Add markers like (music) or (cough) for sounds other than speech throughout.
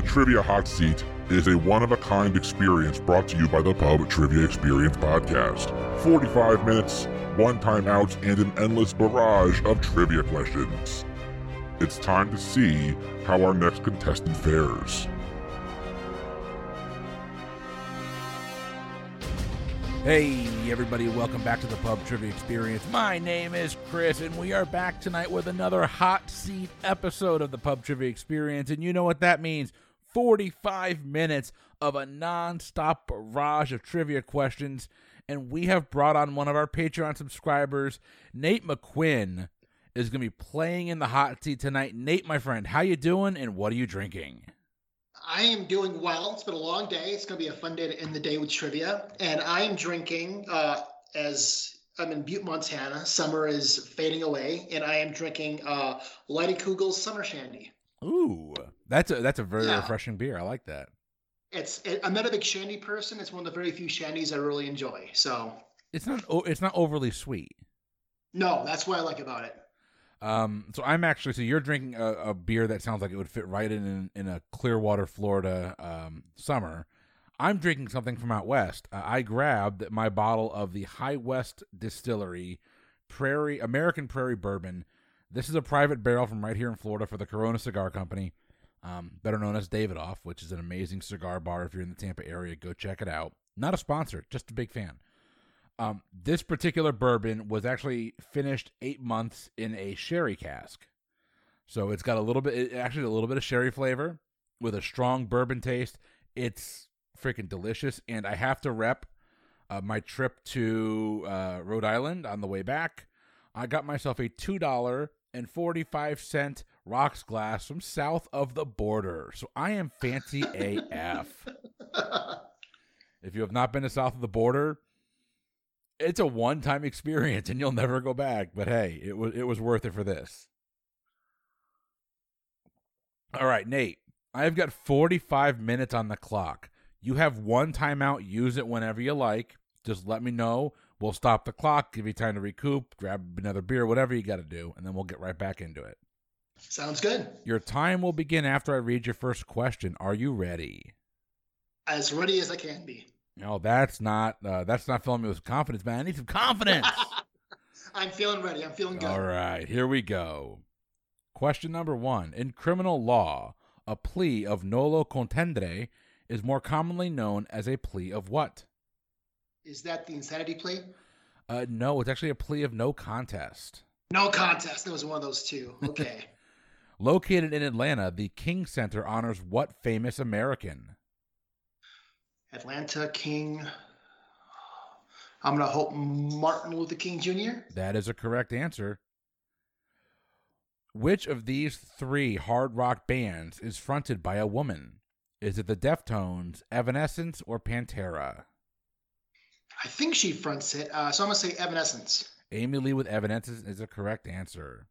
The Trivia Hot Seat is a one of a kind experience brought to you by the Pub Trivia Experience Podcast. 45 minutes, one timeout, and an endless barrage of trivia questions. It's time to see how our next contestant fares. Hey, everybody, welcome back to the Pub Trivia Experience. My name is Chris, and we are back tonight with another hot seat episode of the Pub Trivia Experience. And you know what that means 45 minutes of a non stop barrage of trivia questions. And we have brought on one of our Patreon subscribers, Nate McQuinn, is going to be playing in the hot seat tonight. Nate, my friend, how you doing, and what are you drinking? I am doing well. It's been a long day. It's going to be a fun day to end the day with trivia. And I am drinking uh, as I'm in Butte, Montana. Summer is fading away, and I am drinking uh, Kugel's Summer Shandy. Ooh, that's a that's a very yeah. refreshing beer. I like that. It's it, I'm not a big shandy person. It's one of the very few shandies I really enjoy. So it's not it's not overly sweet. No, that's what I like about it. Um, so I'm actually so you're drinking a, a, beer that sounds like it would fit right in in, a Clearwater, Florida um, summer. I'm drinking something from out west. Uh, I grabbed my bottle of the High West Distillery Prairie American Prairie Bourbon. This is a private barrel from right here in Florida for the Corona Cigar Company, um, better known as Davidoff, which is an amazing cigar bar. If you're in the Tampa area, go check it out. Not a sponsor, just a big fan. Um, this particular bourbon was actually finished eight months in a sherry cask. So it's got a little bit, actually, a little bit of sherry flavor with a strong bourbon taste. It's freaking delicious. And I have to rep uh, my trip to uh, Rhode Island on the way back. I got myself a $2.45 rocks glass from south of the border. So I am fancy AF. (laughs) if you have not been to south of the border, it's a one time experience and you'll never go back. But hey, it was it was worth it for this. All right, Nate. I've got 45 minutes on the clock. You have one timeout. Use it whenever you like. Just let me know. We'll stop the clock, give you time to recoup, grab another beer, whatever you got to do, and then we'll get right back into it. Sounds good. Your time will begin after I read your first question. Are you ready? As ready as I can be. No, that's not uh, that's not filling me with confidence, man. I need some confidence. (laughs) I'm feeling ready. I'm feeling good. All right, here we go. Question number one: In criminal law, a plea of nolo contendere is more commonly known as a plea of what? Is that the insanity plea? Uh, no, it's actually a plea of no contest. No contest. That was one of those two. Okay. (laughs) Located in Atlanta, the King Center honors what famous American? Atlanta King. I'm going to hope Martin Luther King Jr. That is a correct answer. Which of these three hard rock bands is fronted by a woman? Is it the Deftones, Evanescence, or Pantera? I think she fronts it, uh, so I'm going to say Evanescence. Amy Lee with Evanescence is a correct answer.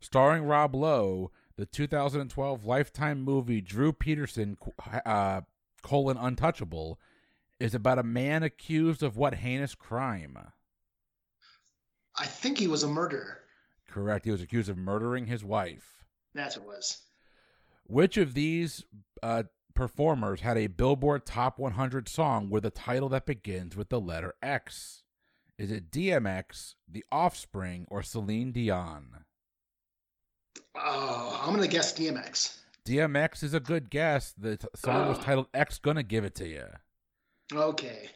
Starring Rob Lowe, the 2012 Lifetime movie Drew Peterson uh, colon untouchable is about a man accused of what heinous crime? I think he was a murderer. Correct. He was accused of murdering his wife. That's what it was. Which of these uh, performers had a Billboard Top 100 song with a title that begins with the letter X? Is it DMX, The Offspring, or Celine Dion? Oh, I'm going to guess DMX. DMX is a good guess. The t- song was titled X Gonna Give It to You. Okay.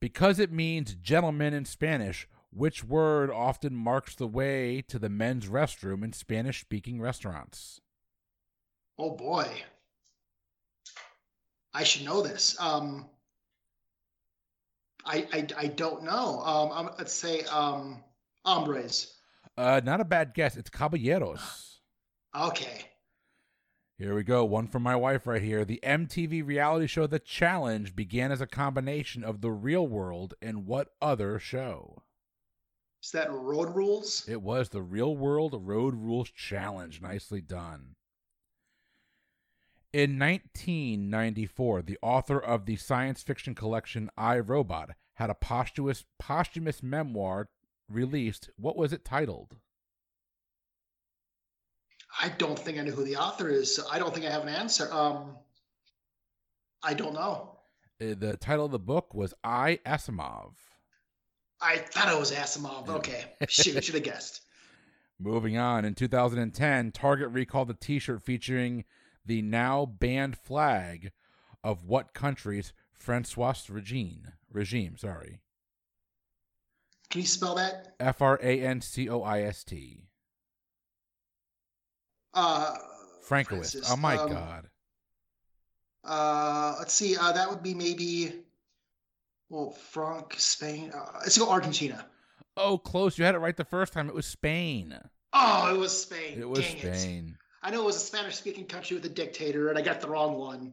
Because it means gentleman in Spanish, which word often marks the way to the men's restroom in Spanish speaking restaurants? Oh boy. I should know this. Um, I, I, I don't know. Um, I'm, let's say um, hombres. Uh, not a bad guess. It's caballeros. Okay. Here we go. One from my wife right here. The MTV reality show The Challenge began as a combination of The Real World and what other show? Is that Road Rules? It was The Real World Road Rules Challenge. Nicely done. In 1994, the author of the science fiction collection I Robot had a posthumous posthumous memoir released. What was it titled? I don't think I know who the author is, so I don't think I have an answer. Um, I don't know. Uh, The title of the book was I Asimov. I thought it was Asimov. Okay, shoot, should have guessed. (laughs) Moving on, in 2010, Target recalled a T-shirt featuring the now banned flag of what country's Francois regime? Regime, sorry, Can you spell that? F R A N C O I S T. Uh, Francoist. Francis, Oh my um, God. Uh, let's see. Uh, that would be maybe. Well, Frank, Spain. Uh, let's go Argentina. Oh, close. You had it right the first time. It was Spain. Oh, it was Spain. It was Dang It. Spain. I know it was a Spanish-speaking country with a dictator, and I got the wrong one.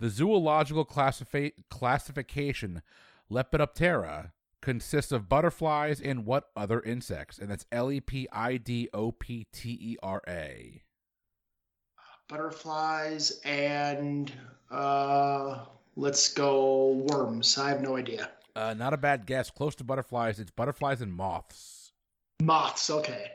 The zoological classifi- classification Lepidoptera consists of butterflies and what other insects? And that's L E P I D O P T E R A. Butterflies and uh, let's go worms. I have no idea. Uh, not a bad guess. Close to butterflies. It's butterflies and moths. Moths. Okay.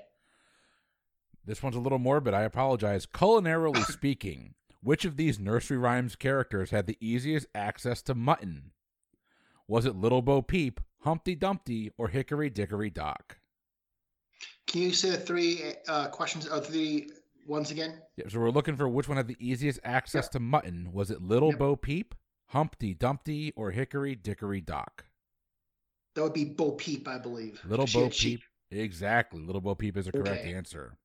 This one's a little morbid. I apologize. Culinarily (laughs) speaking, which of these nursery rhymes characters had the easiest access to mutton? Was it Little Bo Peep, Humpty Dumpty, or Hickory Dickory Dock? Can you say the three uh, questions the three ones again? Yeah, so we're looking for which one had the easiest access Yep. to mutton. Was it Little Yep. Bo Peep, Humpty Dumpty, or Hickory Dickory Dock? That would be Bo Peep, I believe. Little She Bo sheep. Peep. Exactly. Little Bo Peep is a correct Okay. answer.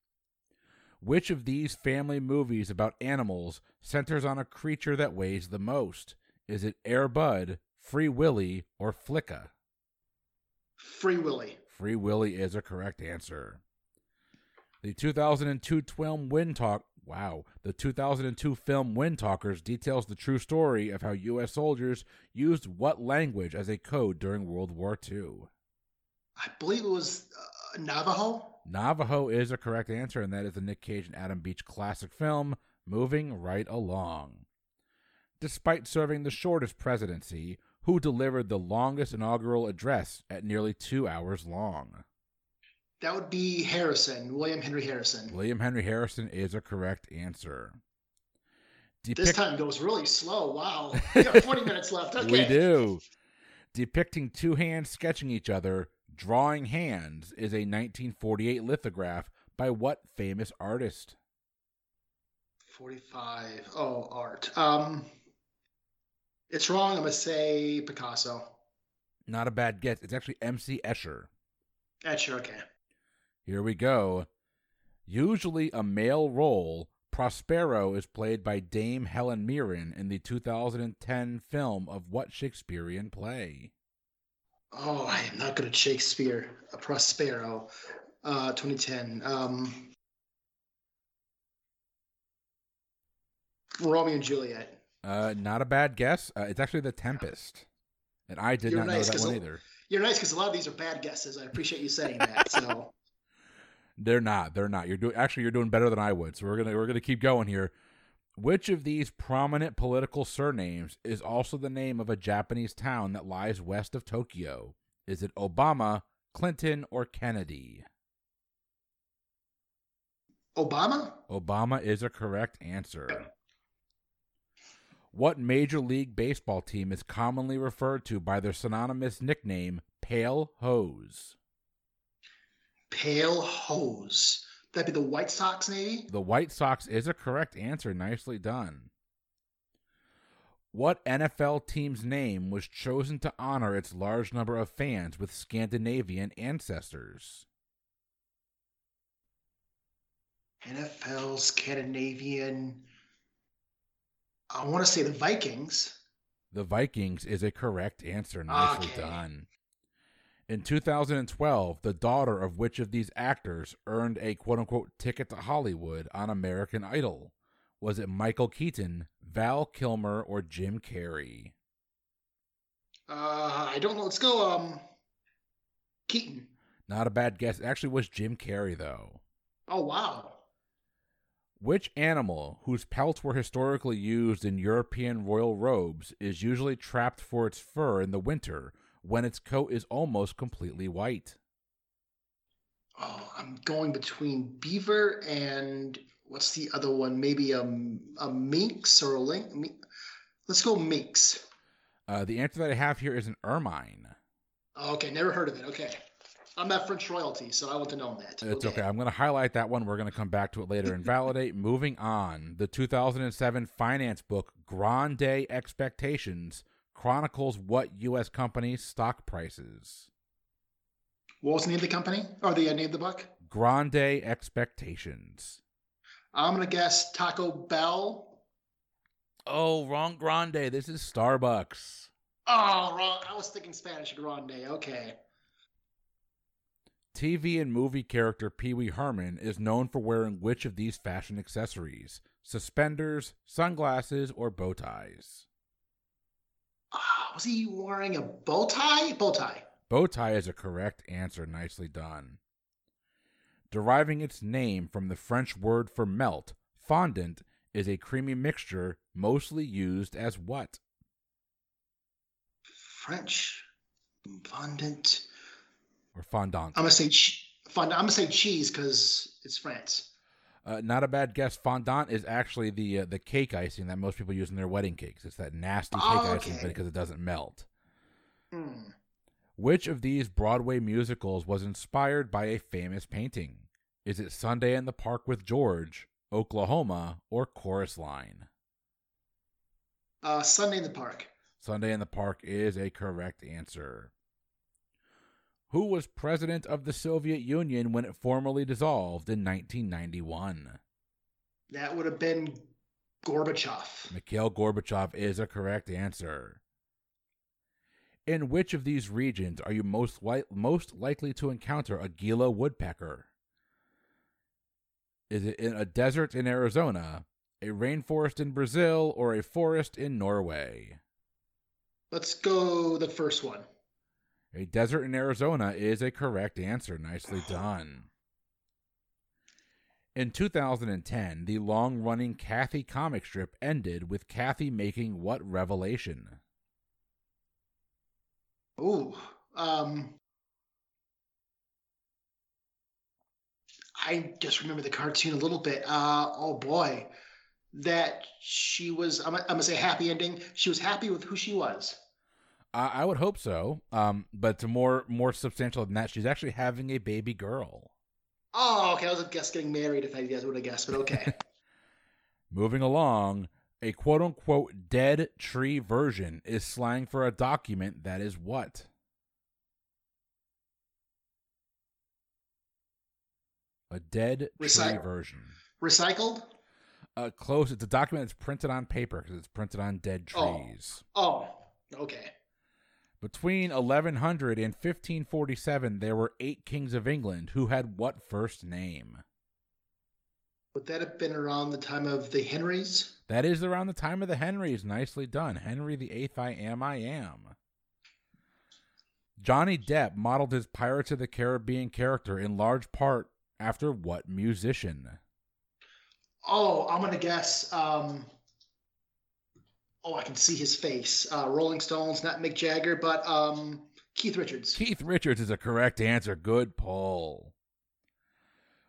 Which of these family movies about animals centers on a creature that weighs the most? Is it Air Bud, Free Willy, or Flicka? Free Willy. Free Willy is a correct answer. The 2002 film Wind Talk. Wow. The 2002 film Wind Talkers details the true story of how U.S. soldiers used what language as a code during World War II. I believe it was uh, Navajo. Navajo is a correct answer, and that is the Nick Cage and Adam Beach classic film, Moving Right Along. Despite serving the shortest presidency, who delivered the longest inaugural address at nearly two hours long? That would be Harrison, William Henry Harrison. William Henry Harrison is a correct answer. This time goes really slow. Wow. (laughs) We got 40 minutes left. Okay. We do. Depicting two hands sketching each other, drawing hands, is a 1948 lithograph by what famous artist? 45. Oh, art. Um, it's wrong. I'm going to say Picasso. Not a bad guess. It's actually M.C. Escher. Etcher, okay. Here we go. Usually a male role, Prospero is played by Dame Helen Mirren in the 2010 film of what Shakespearean play? Oh, I am not good at Shakespeare. A Prospero, uh, 2010. Um, Romeo and Juliet. Uh, not a bad guess. Uh, it's actually The Tempest. And I did You're not nice, know that one a- either. You're nice because a lot of these are bad guesses. I appreciate you saying that. So, (laughs) They're not. They're not. You're doing actually you're doing better than I would. So we're gonna we're gonna keep going here. Which of these prominent political surnames is also the name of a Japanese town that lies west of Tokyo? Is it Obama, Clinton, or Kennedy? Obama? Obama is a correct answer. What Major League Baseball team is commonly referred to by their synonymous nickname, Pale Hose? Pale Hose. That'd be the White Sox, maybe? The White Sox is a correct answer. Nicely done. What NFL team's name was chosen to honor its large number of fans with Scandinavian ancestors? NFL, Scandinavian. I want to say the Vikings. The Vikings is a correct answer. Nicely Okay. done. In 2012, the daughter of which of these actors earned a quote unquote ticket to Hollywood on American Idol? Was it Michael Keaton, Val Kilmer, or Jim Carrey? Uh, I don't know. Let's go. Um, Keaton. Not a bad guess. It actually was Jim Carrey, though. Oh wow. Which animal, whose pelts were historically used in European royal robes, is usually trapped for its fur in the winter when its coat is almost completely white? Oh, I'm going between beaver and what's the other one? Maybe a, a minx or a link. Let's go minx. Uh, the answer that I have here is an ermine. Okay, never heard of it. Okay. I'm not French royalty, so I want to know that. It's okay. okay. I'm going to highlight that one. We're going to come back to it later and validate. (laughs) Moving on, the 2007 finance book Grande Expectations chronicles what U.S. companies' stock prices. What was the name of the company or the uh, name of the book? Grande Expectations. I'm going to guess Taco Bell. Oh, wrong Grande. This is Starbucks. Oh, wrong. I was thinking Spanish Grande. Okay. TV and movie character Pee Wee Herman is known for wearing which of these fashion accessories? Suspenders, sunglasses, or bow ties? Uh, was he wearing a bow tie? Bow tie. Bow tie is a correct answer. Nicely done. Deriving its name from the French word for melt, fondant is a creamy mixture mostly used as what? French. Fondant or fondant. I'm gonna say ch- fond- I'm gonna say cheese because it's France. Uh, not a bad guess. Fondant is actually the uh, the cake icing that most people use in their wedding cakes. It's that nasty cake oh, okay. icing because it doesn't melt. Mm. Which of these Broadway musicals was inspired by a famous painting? Is it Sunday in the Park with George, Oklahoma, or Chorus Line? Uh, Sunday in the Park. Sunday in the Park is a correct answer who was president of the Soviet Union when it formally dissolved in 1991? That would have been Gorbachev. Mikhail Gorbachev is a correct answer. In which of these regions are you most li- most likely to encounter a Gila woodpecker? Is it in a desert in Arizona, a rainforest in Brazil, or a forest in Norway? Let's go the first one. A desert in Arizona is a correct answer. Nicely done. In 2010, the long running Cathy comic strip ended with Cathy making what revelation? Ooh, um, I just remember the cartoon a little bit. Uh, oh boy, that she was, I'm, I'm to say happy ending. She was happy with who she was. I, I would hope so. Um, but to more more substantial than that, she's actually having a baby girl. Oh, okay. I was guess getting married if I guess would have guessed, but okay. (laughs) Moving along, a quote unquote dead tree version is slang for a document that is what? A dead Recy- tree version. Recycled? Uh, close. It's a document that's printed on paper because it's printed on dead oh. trees. Oh. oh, okay. Between 1100 and 1547, there were eight kings of England who had what first name? Would that have been around the time of the Henrys? That is around the time of the Henrys. Nicely done. Henry the Eighth, I am, I am. Johnny Depp modeled his Pirates of the Caribbean character in large part after what musician? Oh, I'm gonna guess. Um, oh, I can see his face. Uh, Rolling Stones, not Mick Jagger, but um, Keith Richards. Keith Richards is a correct answer. Good pull.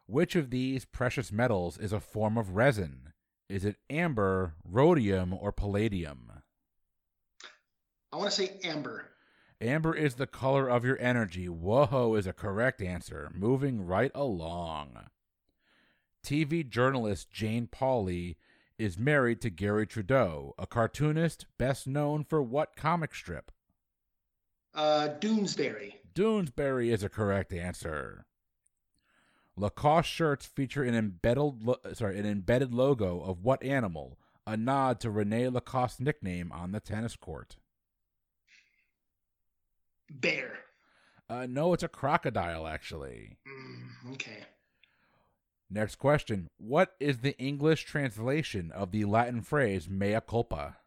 Which of these precious metals is a form of resin? Is it amber, rhodium, or palladium? I want to say amber. Amber is the color of your energy. Whoa ho is a correct answer. Moving right along. TV journalist Jane Pauley is married to Garry Trudeau, a cartoonist best known for what comic strip? Uh, Doonesbury. Doonesbury is a correct answer. Lacoste shirts feature an embedded, lo- sorry, an embedded logo of what animal? A nod to Rene Lacoste's nickname on the tennis court. Bear. Uh, no, it's a crocodile, actually. Mm, okay. Next question. What is the English translation of the Latin phrase mea culpa?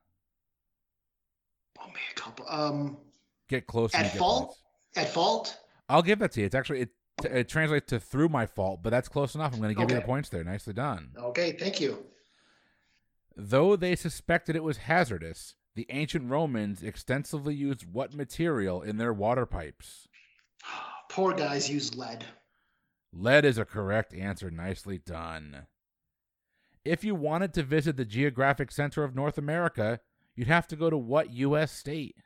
Oh, mea culpa. Um, get close. At fault? At fault? I'll give that to you. It's actually, it, it translates to through my fault, but that's close enough. I'm going to give okay. you the points there. Nicely done. Okay, thank you. Though they suspected it was hazardous, the ancient Romans extensively used what material in their water pipes? Poor guys used lead. Lead is a correct answer. Nicely done. If you wanted to visit the geographic center of North America, you'd have to go to what U.S. state?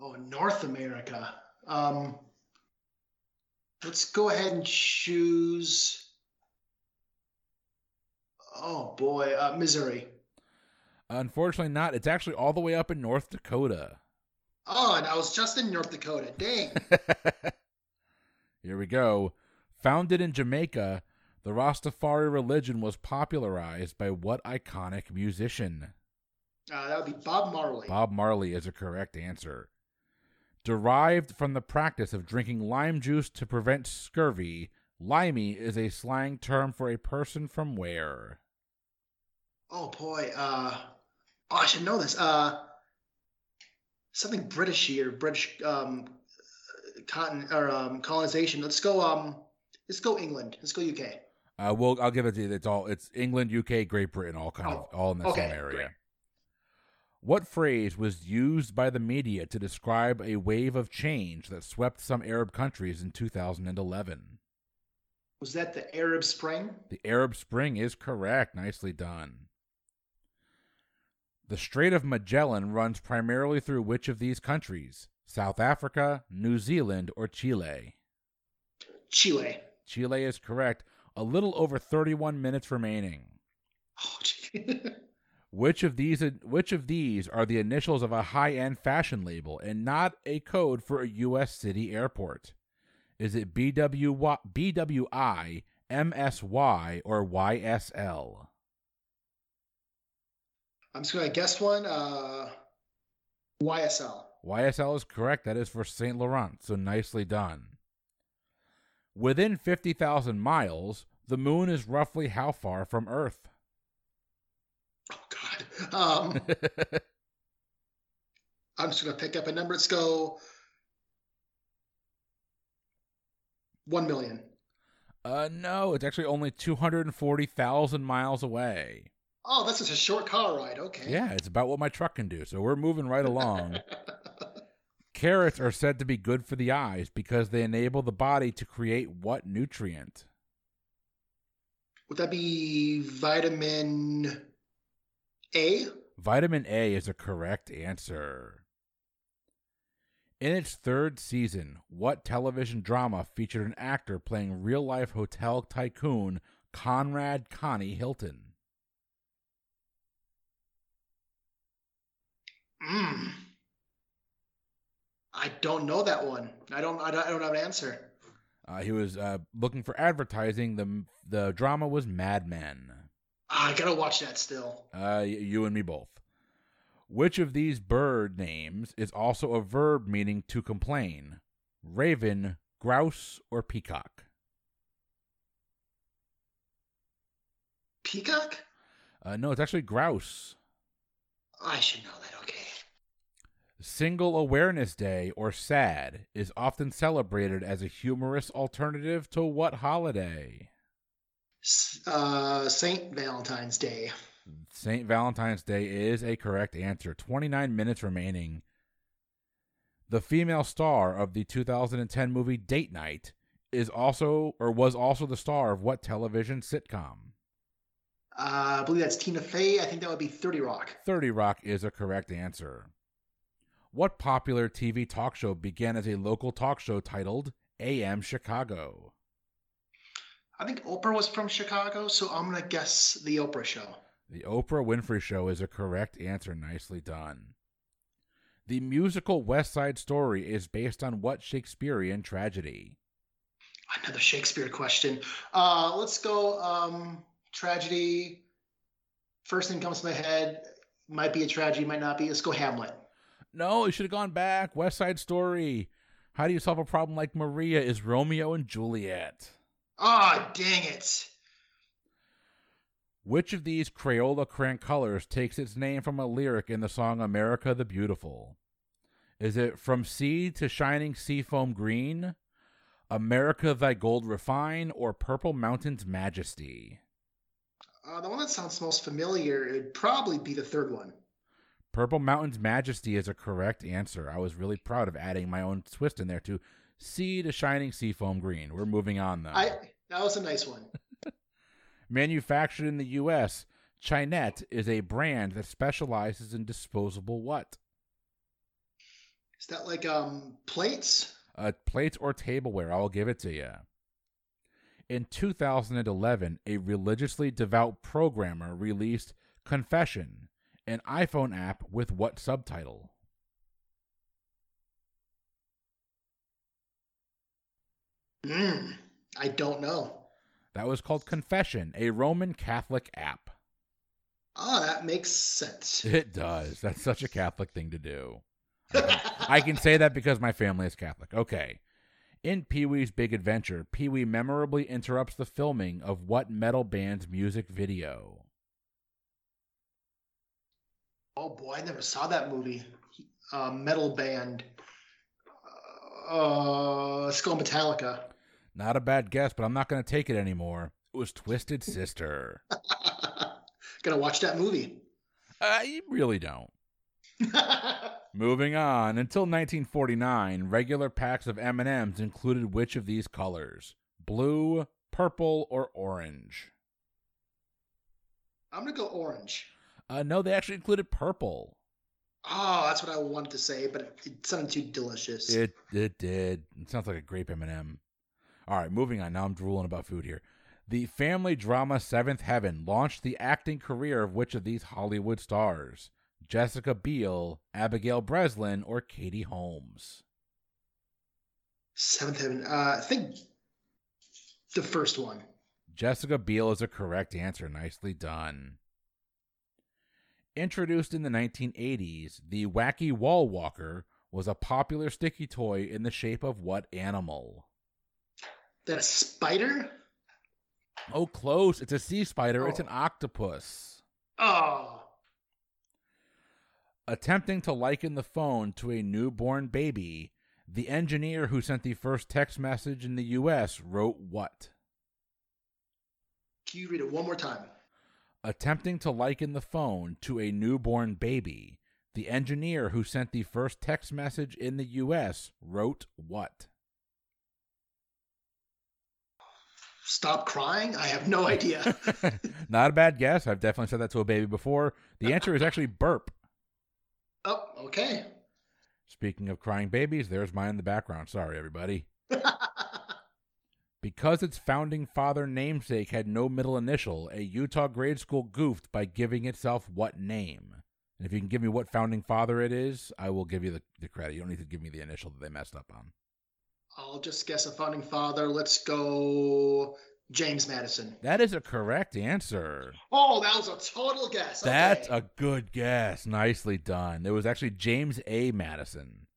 Oh, North America. Um, let's go ahead and choose. Oh boy, uh, Missouri. Unfortunately, not. It's actually all the way up in North Dakota. Oh, and I was just in North Dakota. Dang. (laughs) Here we go. Founded in Jamaica, the Rastafari religion was popularized by what iconic musician? Uh, that would be Bob Marley. Bob Marley is a correct answer. Derived from the practice of drinking lime juice to prevent scurvy, limey is a slang term for a person from where? Oh boy. Uh, oh, I should know this. Uh, something British here. British um, cotton or um, colonization. Let's go. Um, let's go England. Let's go UK. Uh, well, I'll give it to you. It's all. It's England, UK, Great Britain, all kind Oh, of all in the okay, same area. great. What phrase was used by the media to describe a wave of change that swept some Arab countries in 2011? Was that the Arab Spring? The Arab Spring is correct. Nicely done. The Strait of Magellan runs primarily through which of these countries? South Africa, New Zealand, or Chile? Chile. Chile is correct. A little over 31 minutes remaining. Oh. (laughs) Which of these which of these are the initials of a high-end fashion label and not a code for a US city airport? Is it BWY, BWI, MSY, or YSL? I'm just gonna guess one. Uh, YSL. YSL is correct. That is for Saint Laurent. So nicely done. Within 50,000 miles, the moon is roughly how far from Earth? Oh God. Um, (laughs) I'm just gonna pick up a number. Let's go. One million. uh, no, it's actually only 240,000 miles away. Oh, this is a short car ride. Okay. Yeah, it's about what my truck can do. So we're moving right along. (laughs) Carrots are said to be good for the eyes because they enable the body to create what nutrient? Would that be vitamin A? Vitamin A is a correct answer. In its third season, what television drama featured an actor playing real life hotel tycoon Conrad Connie Hilton? Mm. I don't know that one. I don't. I don't, I don't have an answer. Uh, he was uh, looking for advertising. The, the drama was Mad Men. Ah, I gotta watch that still. Uh, you and me both. Which of these bird names is also a verb meaning to complain? Raven, grouse, or peacock? Peacock? Uh, no, it's actually grouse. I should know that. Okay. Single Awareness Day, or SAD, is often celebrated as a humorous alternative to what holiday? Uh, Saint Valentine's Day. St. Valentine's Day is a correct answer. 29 minutes remaining. The female star of the 2010 movie Date Night is also or was also the star of what television sitcom? Uh, I believe that's Tina Fey. I think that would be 30 Rock. 30 Rock is a correct answer. What popular TV talk show began as a local talk show titled AM Chicago? I think Oprah was from Chicago, so I'm gonna guess the Oprah show. The Oprah Winfrey Show is a correct answer. Nicely done. The musical West Side Story is based on what Shakespearean tragedy? Another Shakespeare question. Uh, let's go. Um, tragedy. First thing comes to my head. Might be a tragedy, might not be. Let's go Hamlet. No, it should have gone back. West Side Story. How do you solve a problem like Maria is Romeo and Juliet? Ah, dang it. Which of these Crayola crayon colors takes its name from a lyric in the song America the Beautiful? Is it from sea to shining seafoam green, America thy gold refine, or Purple Mountain's majesty? Uh, the one that sounds most familiar, it'd probably be the third one. Purple Mountain's majesty is a correct answer. I was really proud of adding my own twist in there to sea to shining seafoam green. We're moving on though. I that was a nice one. (laughs) Manufactured in the U.S., Chinette is a brand that specializes in disposable what? Is that like um plates? Uh, plates or tableware. I'll give it to you. In 2011, a religiously devout programmer released Confession, an iPhone app with what subtitle? Hmm. I don't know. That was called Confession, a Roman Catholic app. Oh, that makes sense. (laughs) It does. That's such a Catholic thing to do. I can, (laughs) I can say that because my family is Catholic. Okay. In Pee Wee's Big Adventure, Pee Wee memorably interrupts the filming of what metal band's music video? Oh boy, I never saw that movie. Uh, metal band. Uh, go Metallica. Not a bad guess, but I'm not going to take it anymore. It was Twisted Sister. (laughs) Gonna watch that movie. I really don't. (laughs) Moving on, until 1949, regular packs of M&Ms included which of these colors? Blue, purple, or orange? I'm gonna go orange. Uh, no, they actually included purple. Oh, that's what I wanted to say, but it, sounded too delicious. It it did. It sounds like a grape M&M. All right, moving on. Now I'm drooling about food here. The family drama Seventh Heaven launched the acting career of which of these Hollywood stars? Jessica Biel, Abigail Breslin, or Katie Holmes? Seventh Heaven. Uh, I think the first one. Jessica Biel is a correct answer. Nicely done. Introduced in the 1980s, the Wacky Wall Walker was a popular sticky toy in the shape of what animal? That a spider? Oh, close. It's a sea spider. It's Oh. an octopus. Oh, Attempting to liken the phone to a newborn baby, the engineer who sent the first text message in the U.S. wrote what? can you read it one more time? Attempting to liken the phone to a newborn baby, the engineer who sent the first text message in the U.S. wrote what? Stop crying? I have no idea. (laughs) (laughs) Not a bad guess. I've definitely said that to a baby before. The answer is actually burp. oh, okay. Speaking of crying babies, there's mine in the background. Sorry, everybody. (laughs) Because its founding father namesake had no middle initial, a Utah grade school goofed by giving itself what name? And if you can give me what founding father it is, I will give you the, the credit. You don't need to give me the initial that they messed up on. I'll just guess a founding father. Let's go James Madison. That is a correct answer. Oh, that was a total guess. Okay. That's a good guess. Nicely done. It was actually James A. Madison.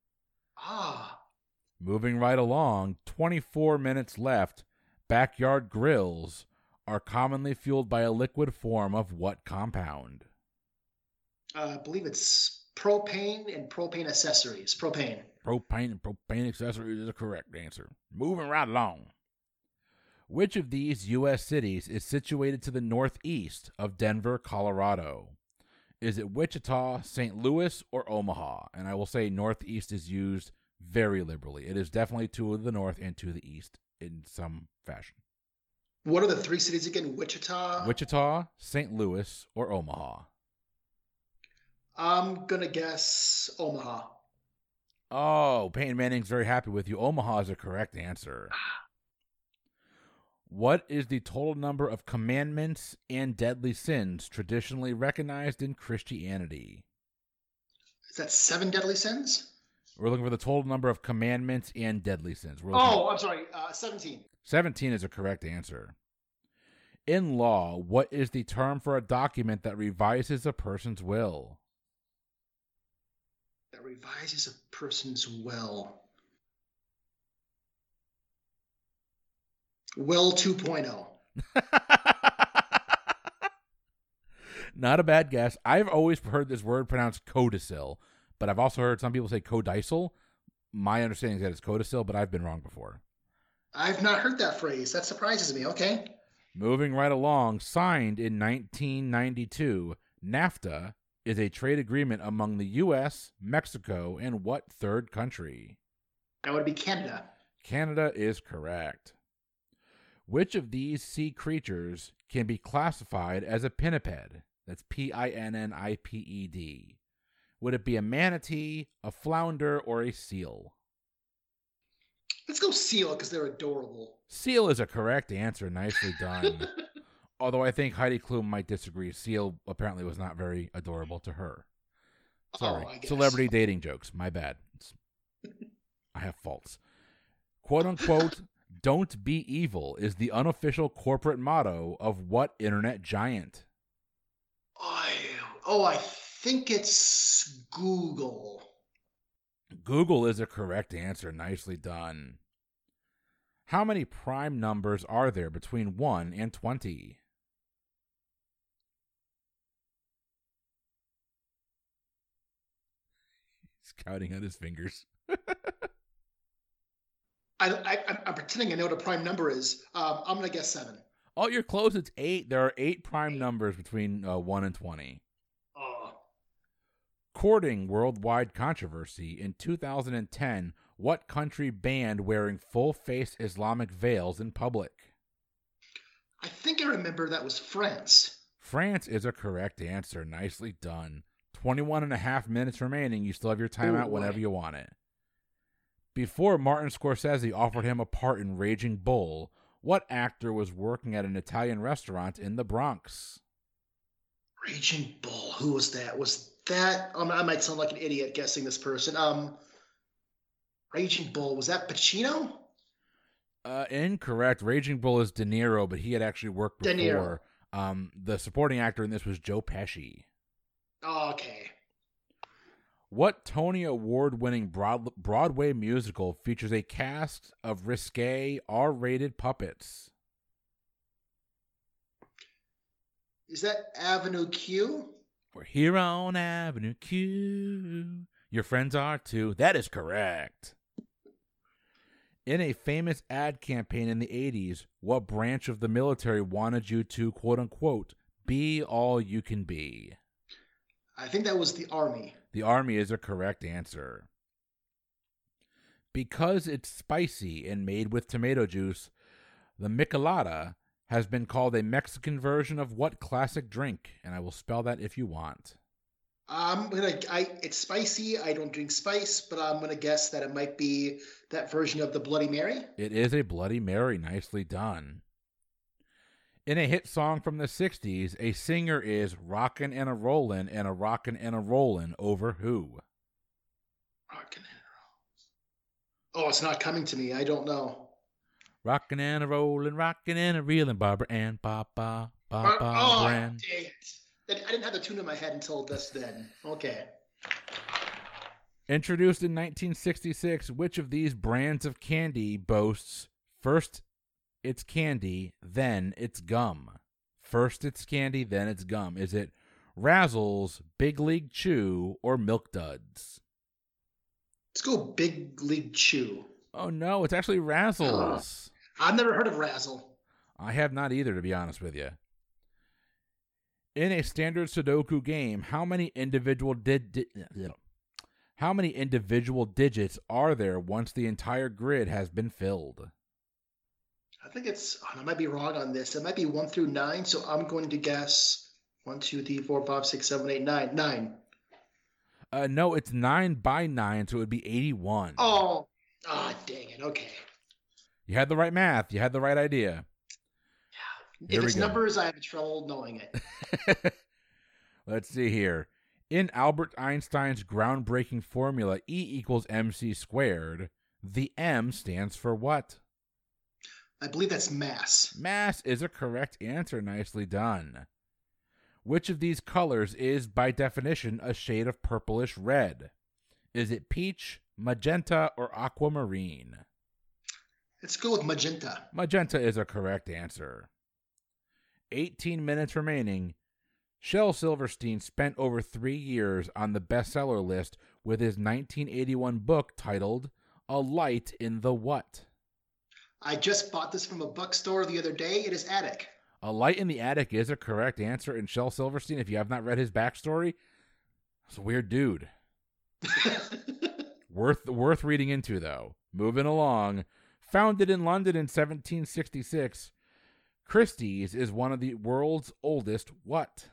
ah. Moving right along, 24 minutes left. Backyard grills are commonly fueled by a liquid form of what compound? Uh, I believe it's propane and propane accessories. Propane. Propane and propane accessories is a correct answer. Moving right along. Which of these U.S. cities is situated to the northeast of Denver, Colorado? Is it Wichita, St. Louis, or Omaha? And I will say northeast is used very liberally. It is definitely to the north and to the east in some fashion. What are the three cities again? Wichita. Wichita, St. Louis, or Omaha? I'm gonna guess Omaha. Oh, Peyton Manning's very happy with you. Omaha is a correct answer. What is the total number of commandments and deadly sins traditionally recognized in Christianity? Is that seven deadly sins? We're looking for the total number of commandments and deadly sins. Oh, I'm sorry. Uh, Seventeen. 17 is a correct answer. In law, what is the term for a document that revises a person's will? That revises a person's will. Will oh. 2.0. (laughs) Not a bad guess. I've always heard this word pronounced codicil, but I've also heard some people say codicil. My understanding is that it's codicil, but I've been wrong before. I've not heard that phrase. That surprises me. Okay. Moving right along, signed in 1992, NAFTA is a trade agreement among the U.S., Mexico, and what third country? That would be Canada. Canada is correct. Which of these sea creatures can be classified as a pinniped? That's P I N N I P E D. Would it be a manatee, a flounder, or a seal? Let's go seal because they're adorable. Seal is a correct answer. Nicely done. (laughs) Although I think Heidi Klum might disagree. Seal apparently was not very adorable to her. Sorry. Oh, Celebrity dating jokes. My bad. I have faults. Quote unquote, don't be evil is the unofficial corporate motto of what internet giant? I, oh, I think it's Google. Google is a correct answer. Nicely done. How many prime numbers are there between 1 and 20? (laughs) He's counting on his fingers. (laughs) I, I, I'm- I'm pretending I know what a prime number is. Um, I'm gonna guess seven. Oh, you're close. It's 8. There are 8 prime numbers between uh, 1 and 20. Courting worldwide controversy, in 2010, what country banned wearing full face Islamic veils in public? I think I remember that was France. France is a correct answer. Nicely done. 21 and a half minutes remaining. You still have your timeout whenever you want it. Before Martin Scorsese offered him a part in Raging Bull, what actor was working at an Italian restaurant in the Bronx? Raging Bull. Who was that? Was that? Um, I might sound like an idiot guessing this person. Um, Raging Bull. Was that Pacino? Uh, incorrect. Raging Bull is De Niro, but he had actually worked De Niro. before. Um, the supporting actor in this was Joe Pesci. Oh, okay. What Tony Award winning Broad- Broadway musical features a cast of risque, R rated puppets? Is that Avenue Q? We're here on Avenue Q. Your friends are too. That is correct. In a famous ad campaign in the 80s, what branch of the military wanted you to, quote unquote, be all you can be? I think that was the Army. The Army is a correct answer. Because it's spicy and made with tomato juice, the Michelada has been called a Mexican version of what classic drink? And I will spell that if you want. I'm gonna. I it's spicy. I don't drink spice, but I'm gonna guess that it might be that version of the Bloody Mary. It is a Bloody Mary. Nicely done. In a hit song from the 60s, a singer is rockin' and a rollin' and a rockin' and a rollin' over who? Rockin' and roll. Oh, it's not coming to me. I don't know. Rockin' and a rollin', rockin' and a reelin', Barbara Ann, Papa, Mar- Papa, oh, Bran. dang it! I I didn't have the tune in my head until this then. Okay. Introduced in 1966, which of these brands of candy boasts first it's candy, then it's gum? First it's candy, then it's gum. Is it Razzles, Big League Chew, or Milk Duds? Let's go Big League Chew. Oh no, it's actually Razzles. I've never heard of Razzle. I have not either, to be honest with you. In a standard Sudoku game, how many individual did, di- how many individual digits are there once the entire grid has been filled? I think it's. oh, I might be wrong on this. It might be one through nine. So I'm going to guess one, two, three, four, five, six, seven, eight, nine, nine. Uh, no, it's nine by nine, so it would be eighty-one. Oh, ah, dang it. Okay. You had the right math. You had the right idea. Here if it's numbers, I have trouble knowing it. (laughs) Let's see here. In Albert Einstein's groundbreaking formula, E equals mc squared, the M stands for what? I believe that's mass. Mass is a correct answer. Nicely done. Which of these colors is, by definition, a shade of purplish red? Is it peach, magenta, or aquamarine? Let's go with magenta. Magenta is a correct answer. 18 minutes remaining. Shel Silverstein spent over three years on the bestseller list with his 1981 book titled A Light in the What? I just bought this from a bookstore the other day. It is Attic. A Light in the Attic is a correct answer. And Shel Silverstein, if you have not read his backstory, it's a weird dude. (laughs) Worth worth reading into though. Moving along. Founded in London in 1766, Christie's is one of the world's oldest what?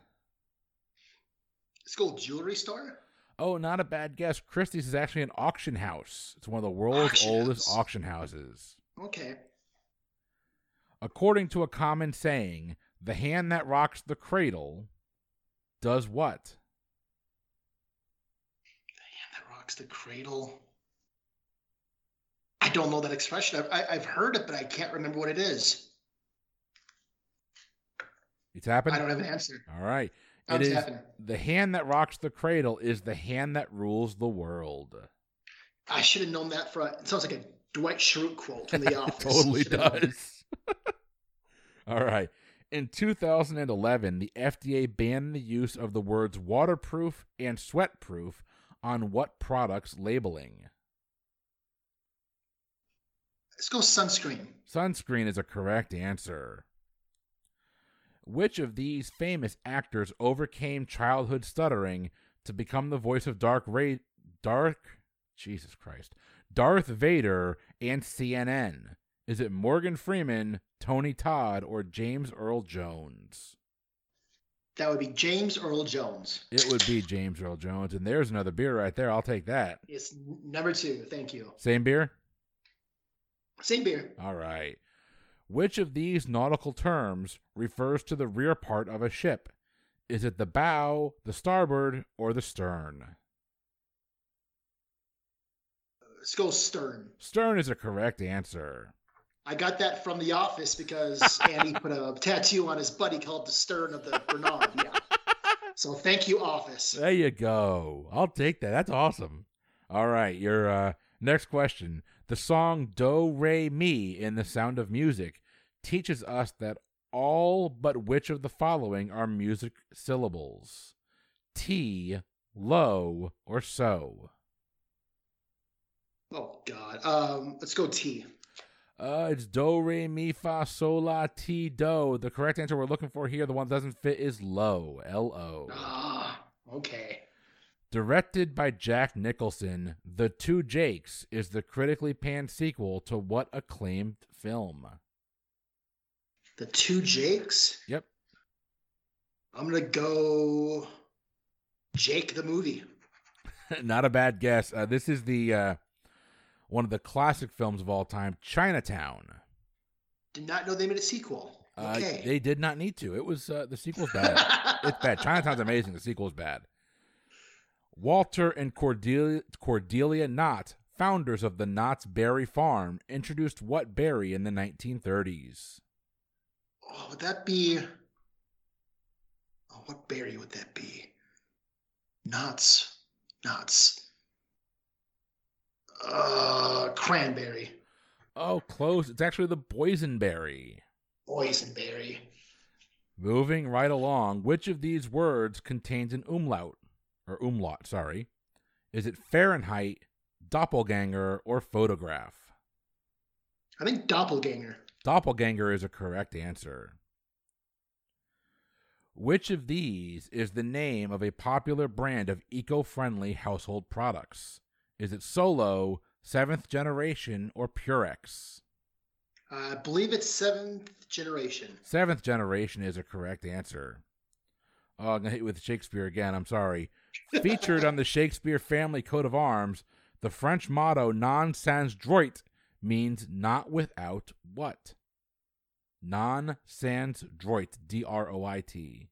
It's called jewelry store. Oh, not a bad guess. Christie's is actually an auction house. It's one of the world's Auction oldest house. auction houses. Okay. According to a common saying, the hand that rocks the cradle does what? The hand that rocks the cradle. I don't know that expression. I've, I, I've heard it, but I can't remember what it is. It's happening. I don't have an answer. All right. It is tapping. the hand that rocks the cradle is the hand that rules the world. I should have known that for. It sounds like a Dwight Schrute quote from The (laughs) It Office. totally does. (laughs) All right. In 2011, the FDA banned the use of the words waterproof and sweatproof on what products labeling? Let's go sunscreen. Sunscreen is a correct answer. Which of these famous actors overcame childhood stuttering to become the voice of Dark Ray Dark Jesus Christ. Darth Vader and CNN? Is it Morgan Freeman, Tony Todd, or James Earl Jones? That would be James Earl Jones. It would be James Earl Jones, and there's another beer right there. I'll take that. It's number two. Thank you. Same beer? Same beer. All right. Which of these nautical terms refers to the rear part of a ship? Is it the bow, the starboard, or the stern? Let's go stern. Stern is a correct answer. I got that from The Office because (laughs) Andy put a tattoo on his buddy called the stern of the (laughs) Bernard. Yeah. So thank you, Office. There you go. I'll take that. That's awesome. All right, your uh, next question. The song Do Re Mi in The Sound of Music teaches us that all but which of the following are music syllables? T, low, or so? Oh God. Um, let's go T. Uh, it's do re mi fa sol la ti do. The correct answer we're looking for here, the one that doesn't fit, is low. L O. Ah, okay. Directed by Jack Nicholson, The Two Jakes is the critically panned sequel to what acclaimed film? The two Jakes. Yep. I'm gonna go Jake the movie. (laughs) Not a bad guess. Uh, this is the uh, one of the classic films of all time, Chinatown. Did not know they made a sequel. Uh, they did not need to. It was uh, the sequel's bad. it's bad. (laughs) Chinatown's amazing. The sequel's bad. Walter and Cordelia, Cordelia Knott, founders of the Knott's Berry Farm, introduced what berry in the 1930s? oh, would that be? Oh, what berry would that be? Knott's. Knott's. Uh, cranberry. Oh, close. It's actually the boysenberry. Boysenberry. Moving right along, which of these words contains an umlaut? Or umlaut, sorry. Is it Fahrenheit, doppelganger, or photograph? I think doppelganger. Doppelganger is a correct answer. Which of these is the name of a popular brand of eco friendly household products? Is it Solo, Seventh Generation, or Purex? I believe it's seventh generation. Seventh Generation is a correct answer. Oh, I'm to hit you with Shakespeare again. I'm sorry. Featured on the Shakespeare family coat of arms, the French motto non sans droit means not without what? Non sans droit. D R O I T.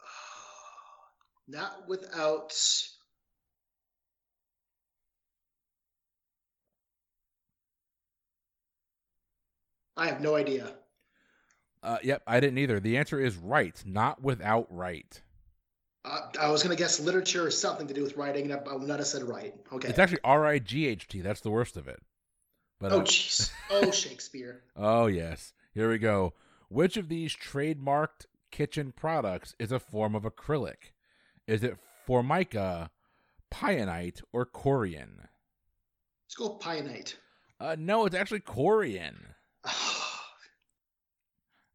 (sighs) Not without. I have no idea. Uh, yep, I didn't either. The answer is right, not without right. Uh, I was gonna guess literature or something to do with writing, and I, would not have said right. Okay. It's actually R I G H T. That's the worst of it. But oh uh, jeez. (laughs) Oh Shakespeare. Oh, yes. Here we go. Which of these trademarked kitchen products is a form of acrylic? Is it formica, pionite, or corian? Let's go Pionite. Uh, no, it's actually corian.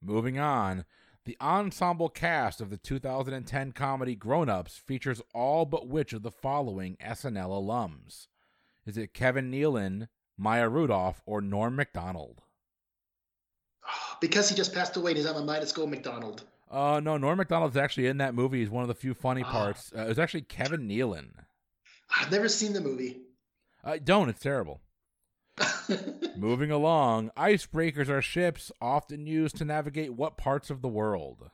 Moving on. The ensemble cast of the 2010 comedy Grown Ups features all but which of the following SNL alums? Is it Kevin Nealon, Maya Rudolph, or Norm MacDonald? Because he just passed away, he's on my mind. Let's go McDonald. Uh, no, Norm MacDonald's actually in that movie. He's one of the few funny Ah. parts. Uh, it was actually Kevin Nealon. I've never seen the movie. Uh, don't, it's terrible. (laughs) Moving along, icebreakers are ships often used to navigate what parts of the world?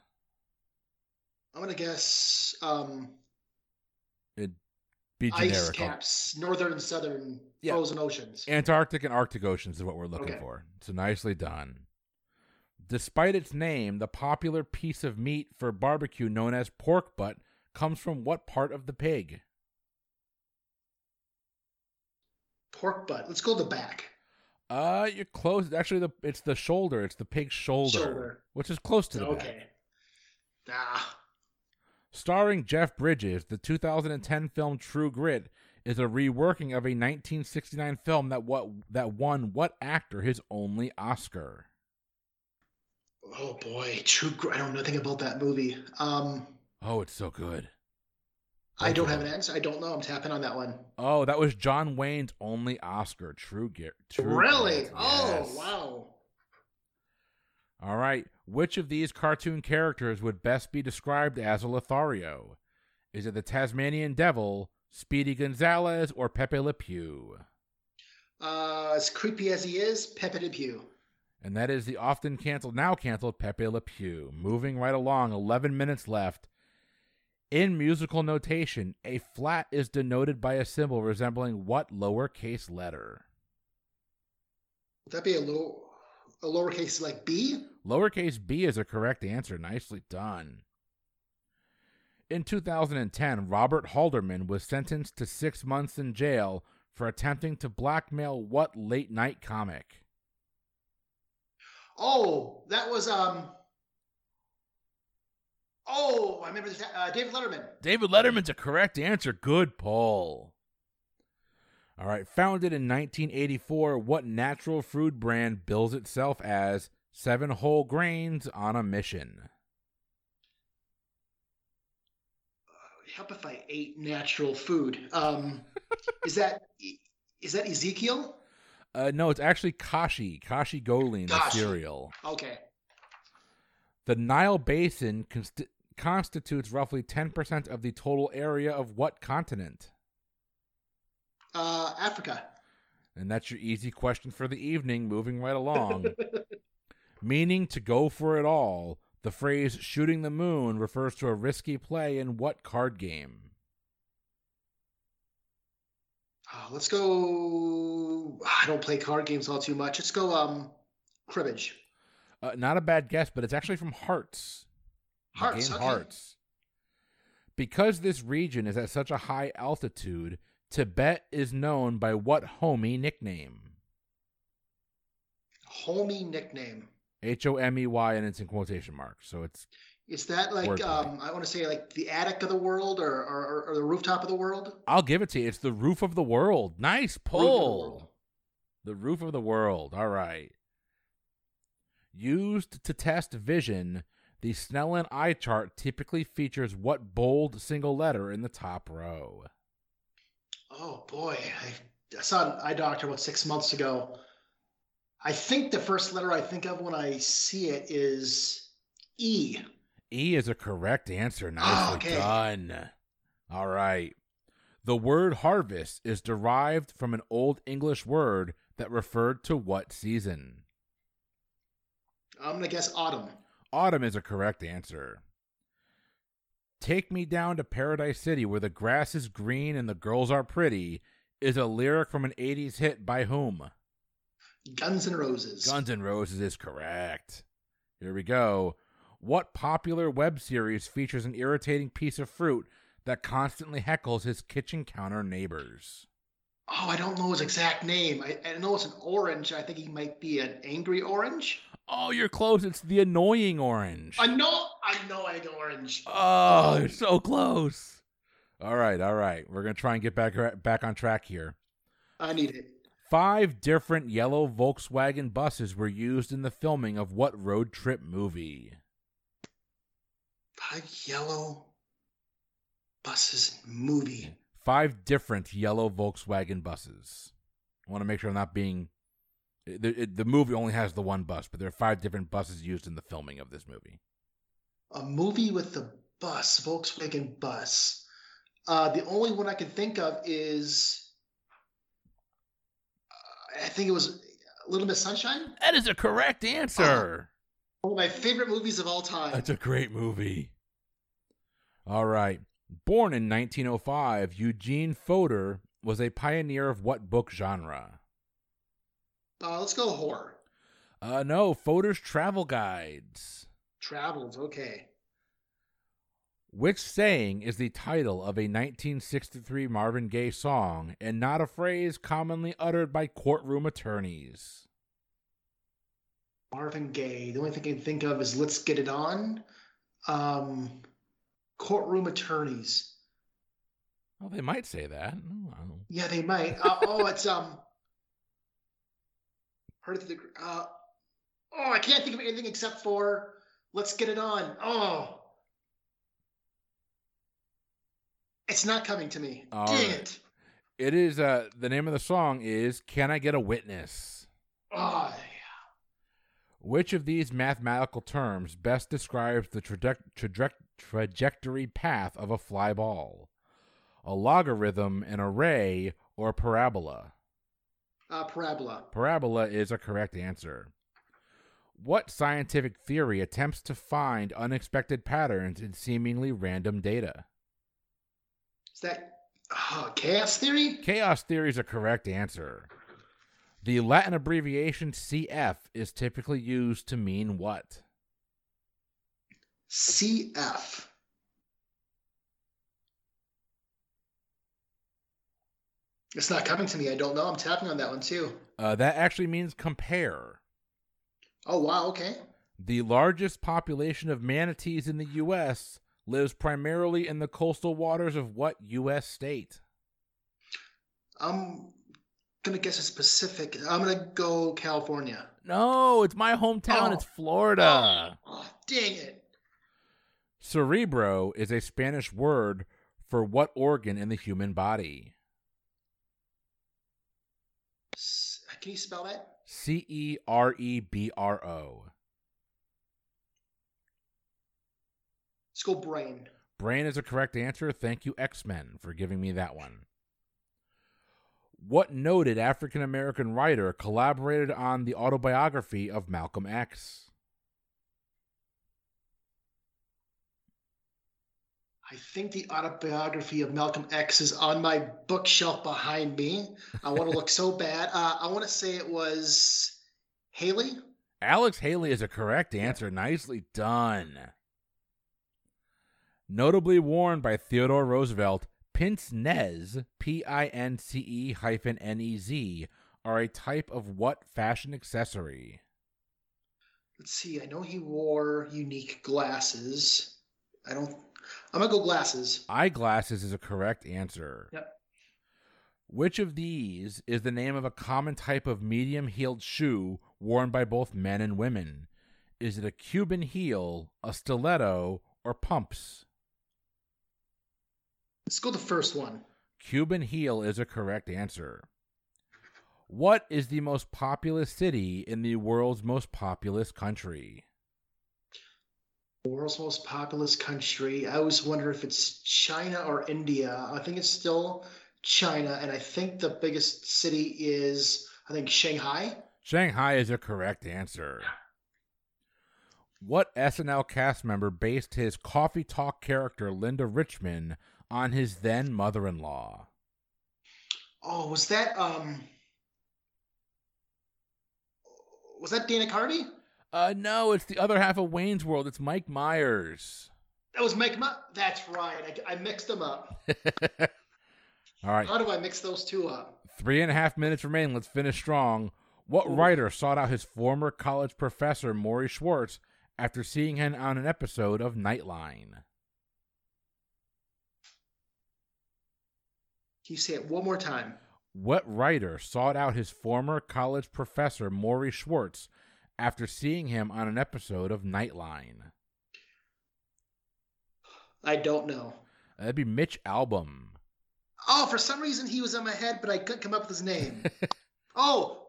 I'm gonna guess um, Be ice generic. caps, northern and southern Yeah. frozen oceans. Antarctic and Arctic oceans is what we're looking Okay. for. So nicely done. Despite its name, the popular piece of meat for barbecue known as pork butt comes from what part of the pig? Pork butt. Let's go the back. Uh, you're close. Actually, the it's the shoulder. It's the pig's shoulder, Shoulder. which is close to the back. Okay. Ah, Starring Jeff Bridges, the 2010 film True Grit is a reworking of a 1969 film that what that won what actor his only Oscar. oh boy, True. Grit. I don't know nothing about that movie. Um, Oh, it's so good. I don't have an answer. I don't know. I'm tapping on that one. Oh, that was John Wayne's only Oscar. True. True really? Grit, Oh wow. All right. Which of these cartoon characters would best be described as a Lothario? Is it the Tasmanian Devil, Speedy Gonzales, or Pepe Le Pew? Uh, as creepy as he is, Pepe Le Pew. And that is the often canceled, now canceled Pepe Le Pew. Moving right along, 11 minutes left. In musical notation, a flat is denoted by a symbol resembling what lowercase letter? Would that be a low, a lowercase like B? Lowercase b is a correct answer. Nicely done. In 2010, Robert Halderman was sentenced to six months in jail for attempting to blackmail what late night comic? Oh, that was um. Oh, I remember this. Uh, David Letterman. David Letterman's a correct answer. Good pull. All right. Founded in 1984, what natural food brand bills itself as seven whole grains on a mission? Help if I ate natural food. Um, (laughs) is that is that Ezekiel? Uh, no, it's actually Kashi. Kashi GoLean, the cereal. Okay. The Nile Basin const- constitutes roughly 10% of the total area of what continent? Uh, Africa. And that's your easy question for the evening, moving right along. (laughs) Meaning to go for it all, the phrase shooting the moon refers to a risky play in what card game? Uh, let's go. I don't play card games all too much. Let's go. Um, cribbage. Uh, not a bad guess, but it's actually from Hearts. Hearts, okay. Hearts. Because this region is at such a high altitude, Tibet is known by what homey nickname? Homey nickname. H O M E Y, and it's in quotation marks. So it's Is that like um? I want to say like the attic of the world or or, or, the rooftop of the world. I'll give it to you. It's the roof of the world. Nice Roof the pull. world. The roof of the world. All right. Used to test vision, the Snellen eye chart typically features what bold single letter in the top row? Oh boy, I, I saw an eye doctor about six months ago. I think the first letter I think of when I see it is E. E is a correct answer. Ah, Nicely Oh, okay. done. All right. The word harvest is derived from an Old English word that referred to what season? I'm gonna guess autumn. Autumn is a correct answer. Take Me Down to Paradise City, where the grass is green and the girls are pretty, is a lyric from an 80s hit by whom? Guns N' Roses. Guns N' Roses is correct. Here we go. What popular web series features an irritating piece of fruit that constantly heckles his kitchen counter neighbors? Oh, I don't know his exact name. I, I know it's an orange. I think he might be an angry orange. Oh, you're close. It's the annoying orange. I know. I know. I know orange. Oh, you're so close. All right, all right. We're gonna try and get back back on track here. I need it. Five different yellow Volkswagen buses were used in the filming of what road trip movie? Five yellow buses movie. five different yellow Volkswagen buses. I want to make sure I'm not being. The, it, the movie only has the one bus, but there are five different buses used in the filming of this movie. A movie with the bus, Volkswagen bus. Uh, the only one I can think of is. Uh, I think it was a Little Miss Sunshine. That is a correct answer. One of my favorite movies of all time. That's a great movie. All right. Born in 1905, Eugene Fodor was a pioneer of what book genre? Uh, let's go horror. Uh, no, Fodor's travel guides. Travels, okay. Which saying is the title of a 1963 Marvin Gaye song and not a phrase commonly uttered by courtroom attorneys? Marvin Gaye. The only thing I can think of is "Let's Get It On." Um, courtroom attorneys. Well, they might say that. Yeah, they might. Uh, oh, it's um. (laughs) Heard of the. Uh, oh, I can't think of anything except for "Let's Get It On." Oh, it's not coming to me. All Dang right. it! It is. Uh, the name of the song is "Can I Get a Witness." Oh, Which of these mathematical terms best describes the traje- traje- trajectory path of a fly ball? A logarithm, an array, or a parabola? Uh, parabola. Parabola is a correct answer. What scientific theory attempts to find unexpected patterns in seemingly random data? Is that oh, chaos theory? Chaos theory is a correct answer. The Latin abbreviation CF is typically used to mean what? CF. It's not coming to me. I don't know. I'm tapping on that one too. Uh, that actually means compare. Oh wow. Okay. The largest population of manatees in the U.S. lives primarily in the coastal waters of what U.S. state? I'm gonna guess it's Pacific. I'm gonna go California. No, it's my hometown. Oh. It's Florida. Oh, dang it. Cerebro is a Spanish word for what organ in the human body? S- Can you spell that? C E R E B R O. Let's go brain. Brain is a correct answer. Thank you, X Men, for giving me that one. What noted African American writer collaborated on the autobiography of Malcolm X? I think the autobiography of Malcolm X is on my bookshelf behind me. I want to look so (laughs) bad. Uh, I want to say it was Haley. Alex Haley is a correct answer. Nicely done. Notably worn by Theodore Roosevelt, pince nez, P I N C E hyphen N E Z, are a type of what fashion accessory? Let's see. I know he wore unique glasses. I don't. I'm gonna go glasses. Eyeglasses is a correct answer. Yep. Which of these is the name of a common type of medium heeled shoe worn by both men and women? Is it a Cuban heel, a stiletto, or pumps? Let's go the first one. Cuban heel is a correct answer. What is the most populous city in the world's most populous country? The world's most populous country. I always wonder if it's China or India. I think it's still China, and I think the biggest city is I think Shanghai. Shanghai is a correct answer. What SNL cast member based his coffee talk character Linda Richman on his then mother-in-law? Oh, was that um was that Dana Carvey? Uh no, it's the other half of Wayne's World. It's Mike Myers. That was Mike. Ma- That's right. I, I mixed them up. (laughs) All right. How do I mix those two up? Three and a half minutes remain. Let's finish strong. What Ooh. writer sought out his former college professor, Morrie Schwartz, after seeing him on an episode of Nightline? Can you say it one more time? What writer sought out his former college professor, Morrie Schwartz, after seeing him on an episode of Nightline? I don't know. That'd be Mitch Albom. Oh, for some reason he was in my head, but I couldn't come up with his name. (laughs) oh,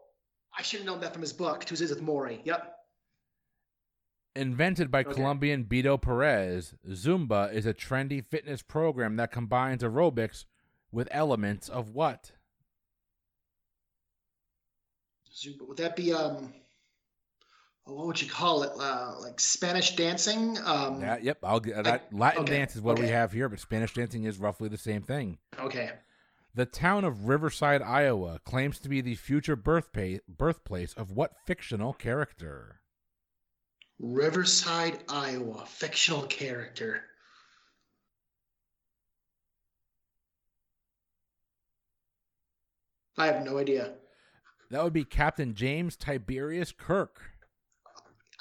I should have known that from his book, Tuesdays with Morrie. Yep. Invented by Okay. Colombian Beto Perez, Zumba is a trendy fitness program that combines aerobics with elements of what? Zumba. Would that be um? Oh, What would you call it? Uh, like Spanish dancing? Um, That, yep, I'll get that. Latin okay, dance is what we have here, but Spanish dancing is roughly the same thing. Okay. The town of Riverside, Iowa, claims to be the future birthpa- birthplace of what fictional character? Riverside, Iowa. Fictional character. I have no idea. That would be Captain James Tiberius Kirk.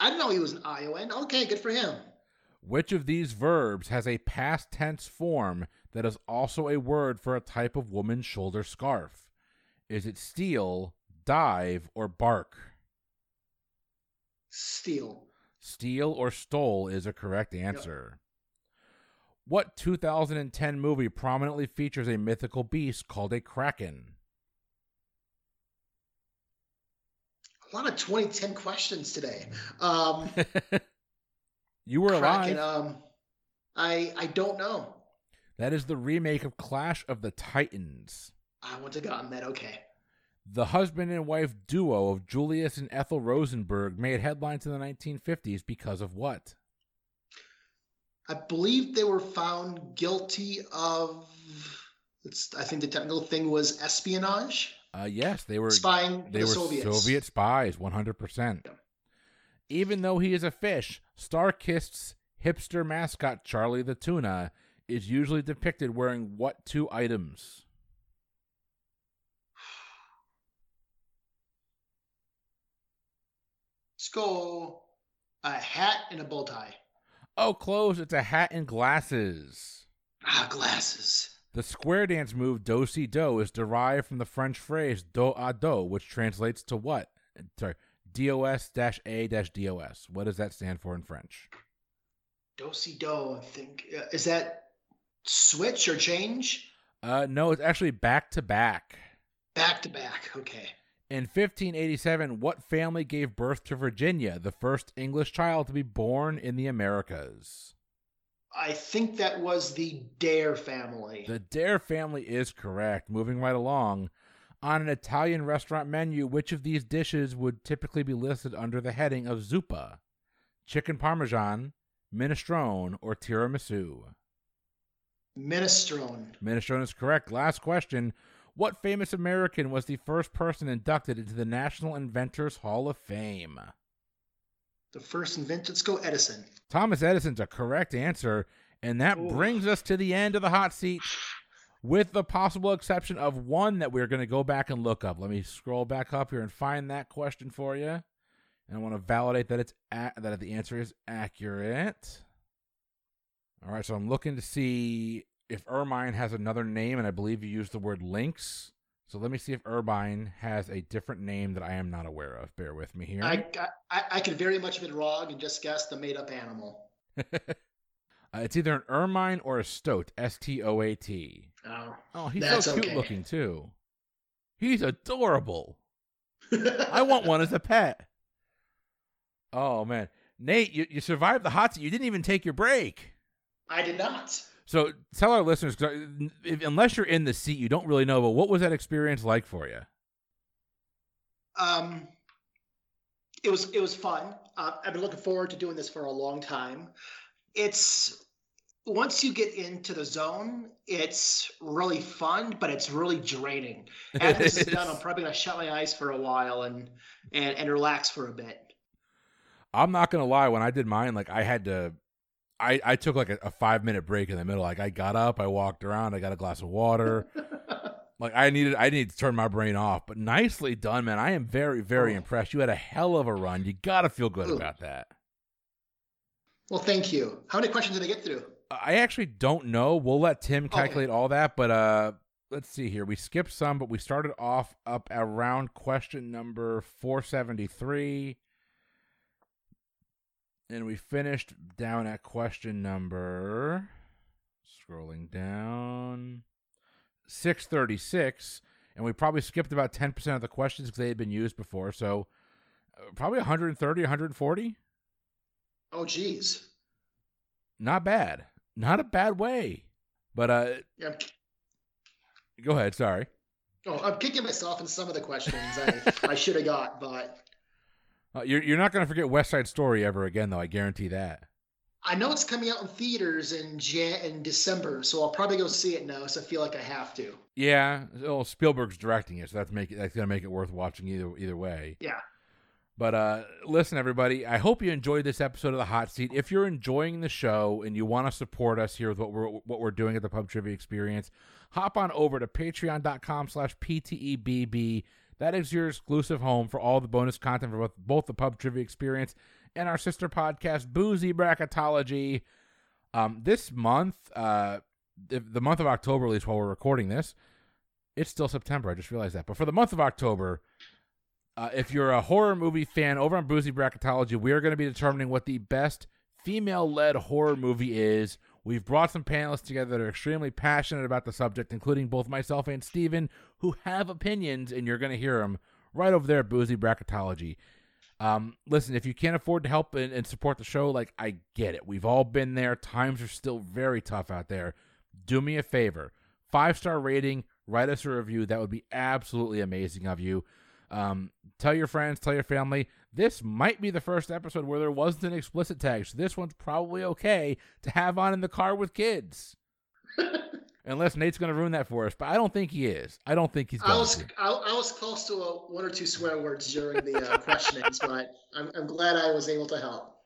I didn't know he was an Iowan. Okay, good for him. Which of these verbs has a past tense form that is also a word for a type of woman's shoulder scarf? Is it steal, dive, or bark? Steal. Steal or stole is a correct answer. What 2010 movie prominently features a mythical beast called a kraken? A lot of 2010 questions today. Um, (laughs) you were Kraken, alive. um, I I don't know. That is the remake of Clash of the Titans. I wouldn't have gotten that. Okay. The husband and wife duo of Julius and Ethel Rosenberg made headlines in the 1950s because of what? I believe they were found guilty of. It's, I think the technical thing was espionage, Uh, yes, they were spying they the were Soviets. Soviet spies, 100%. Even though he is a fish, Starkist's hipster mascot Charlie the Tuna is usually depicted wearing what two items? Let's. A hat and a bow tie. Oh, close, it's a hat and glasses. Ah, glasses. The square dance move do si do is derived from the French phrase do a do, which translates to what? Sorry, dos dash a dash dos. What does that stand for in French? Do si do. I think uh, is that switch or change? Uh, no, it's actually back to back. Back to back. Okay. In 1587, what family gave birth to Virginia, the first English child to be born in the Americas? I think that was the Dare family. The Dare family is correct. Moving right along. On an Italian restaurant menu, which of these dishes would typically be listed under the heading of zuppa? Chicken parmesan, minestrone, or tiramisu? Minestrone. Minestrone is correct. Last question. What famous American was the first person inducted into the National Inventors Hall of Fame? The first inventor. Let's go Edison. Thomas Edison's a correct answer, and that Ooh. brings us to the end of the hot seat, with the possible exception of one that we're going to go back and look up. Let me scroll back up here and find that question for you, and I want to validate that it's a- that the answer is accurate. All right, so I'm looking to see if Ermine has another name, and I believe you used the word lynx. So let me see if Ermine has a different name that I am not aware of. Bear with me here. I, I I could very much have been wrong and just guessed the made up animal. (laughs) uh, it's either an ermine or a stoat. S T O A T. Oh. Oh, he's so cute okay. looking too. He's adorable. (laughs) I want one as a pet. Oh man, Nate, you, you survived the hot seat. You didn't even take your break. I did not. So tell our listeners, if, unless you're in the seat, you don't really know. But what was that experience like for you? Um, it was it was fun. Uh, I've been looking forward to doing this for a long time. It's once you get into the zone, it's really fun, but it's really draining. (laughs) After this is done, I'm probably gonna shut my eyes for a while and and and relax for a bit. I'm not gonna lie. When I did mine, like I had to, I I took like a, a five minute break in the middle. Like I got up, I walked around, I got a glass of water. (laughs) like I needed, I needed to turn my brain off. But nicely done, man. I am very very Oh. impressed. You had a hell of a run. You got to feel good Ooh. about that. well, thank you. How many questions did I get through? I actually don't know. We'll let Tim Okay. calculate all that, but uh let's see here. We skipped some, but we started off up around question number 473 and we finished down at question number scrolling down 636, and we probably skipped about 10% of the questions because they had been used before. So uh, probably 130, 140. Oh, geez. Not bad. Not a bad way. But uh, Yeah, go ahead. Sorry. oh, I'm kicking myself in some of the questions I, I should have got, but Uh, you're you're not going to forget West Side Story ever again, though. I guarantee that. I know it's coming out in theaters in Jan- in December, so I'll probably go see it now. So I feel like I have to. Yeah, well, Spielberg's directing it, so that's make it, that's gonna make it worth watching either either way. Yeah. But uh, listen, everybody, I hope you enjoyed this episode of the Hot Seat. If you're enjoying the show and you want to support us here with what we're what we're doing at the Pub Trivia Experience, hop on over to Patreon.com/slash PTEBB. That is your exclusive home for all the bonus content for both, both the Pub Trivia Experience and our sister podcast, Boozy Bracketology. Um, this month, uh, the, the month of October, at least while we're recording this, it's still September. I just realized that. But for the month of October, uh, if you're a horror movie fan, over on Boozy Bracketology, we are going to be determining what the best female-led horror movie is. We've brought some panelists together that are extremely passionate about the subject, including both myself and Steven, who have opinions, and you're going to hear them right over there at Boozy Bracketology. Um, listen, if you can't afford to help and, and support the show, like I get it. We've all been there. Times are still very tough out there. Do me a favor. Five star rating, write us a review. That would be absolutely amazing of you. Um, tell your friends, tell your family. This might be the first episode where there wasn't an explicit tag, so this one's probably okay to have on in the car with kids. (laughs) Unless Nate's going to ruin that for us, but I don't think he is. I don't think he's I going was to. I, I was close to a, one or two swear words during the uh, questionings, but I'm, I'm glad I was able to help.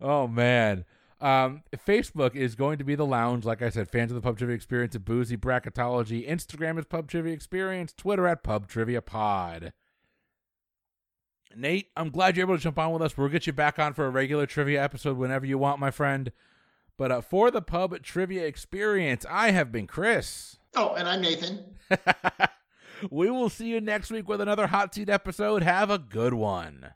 Oh man. Um, Facebook is going to be the lounge. Like I said, fans of the Pub Trivia Experience at Boozy Bracketology. Instagram is Pub Trivia Experience. Twitter at Pub Trivia Pod. Nate, I'm glad you're able to jump on with us. We'll get you back on for a regular trivia episode whenever you want, my friend. But uh, for the Pub Trivia Experience, I have been Chris. Oh, and I'm Nathan. (laughs) we will see you next week with another hot seat episode. Have a good one.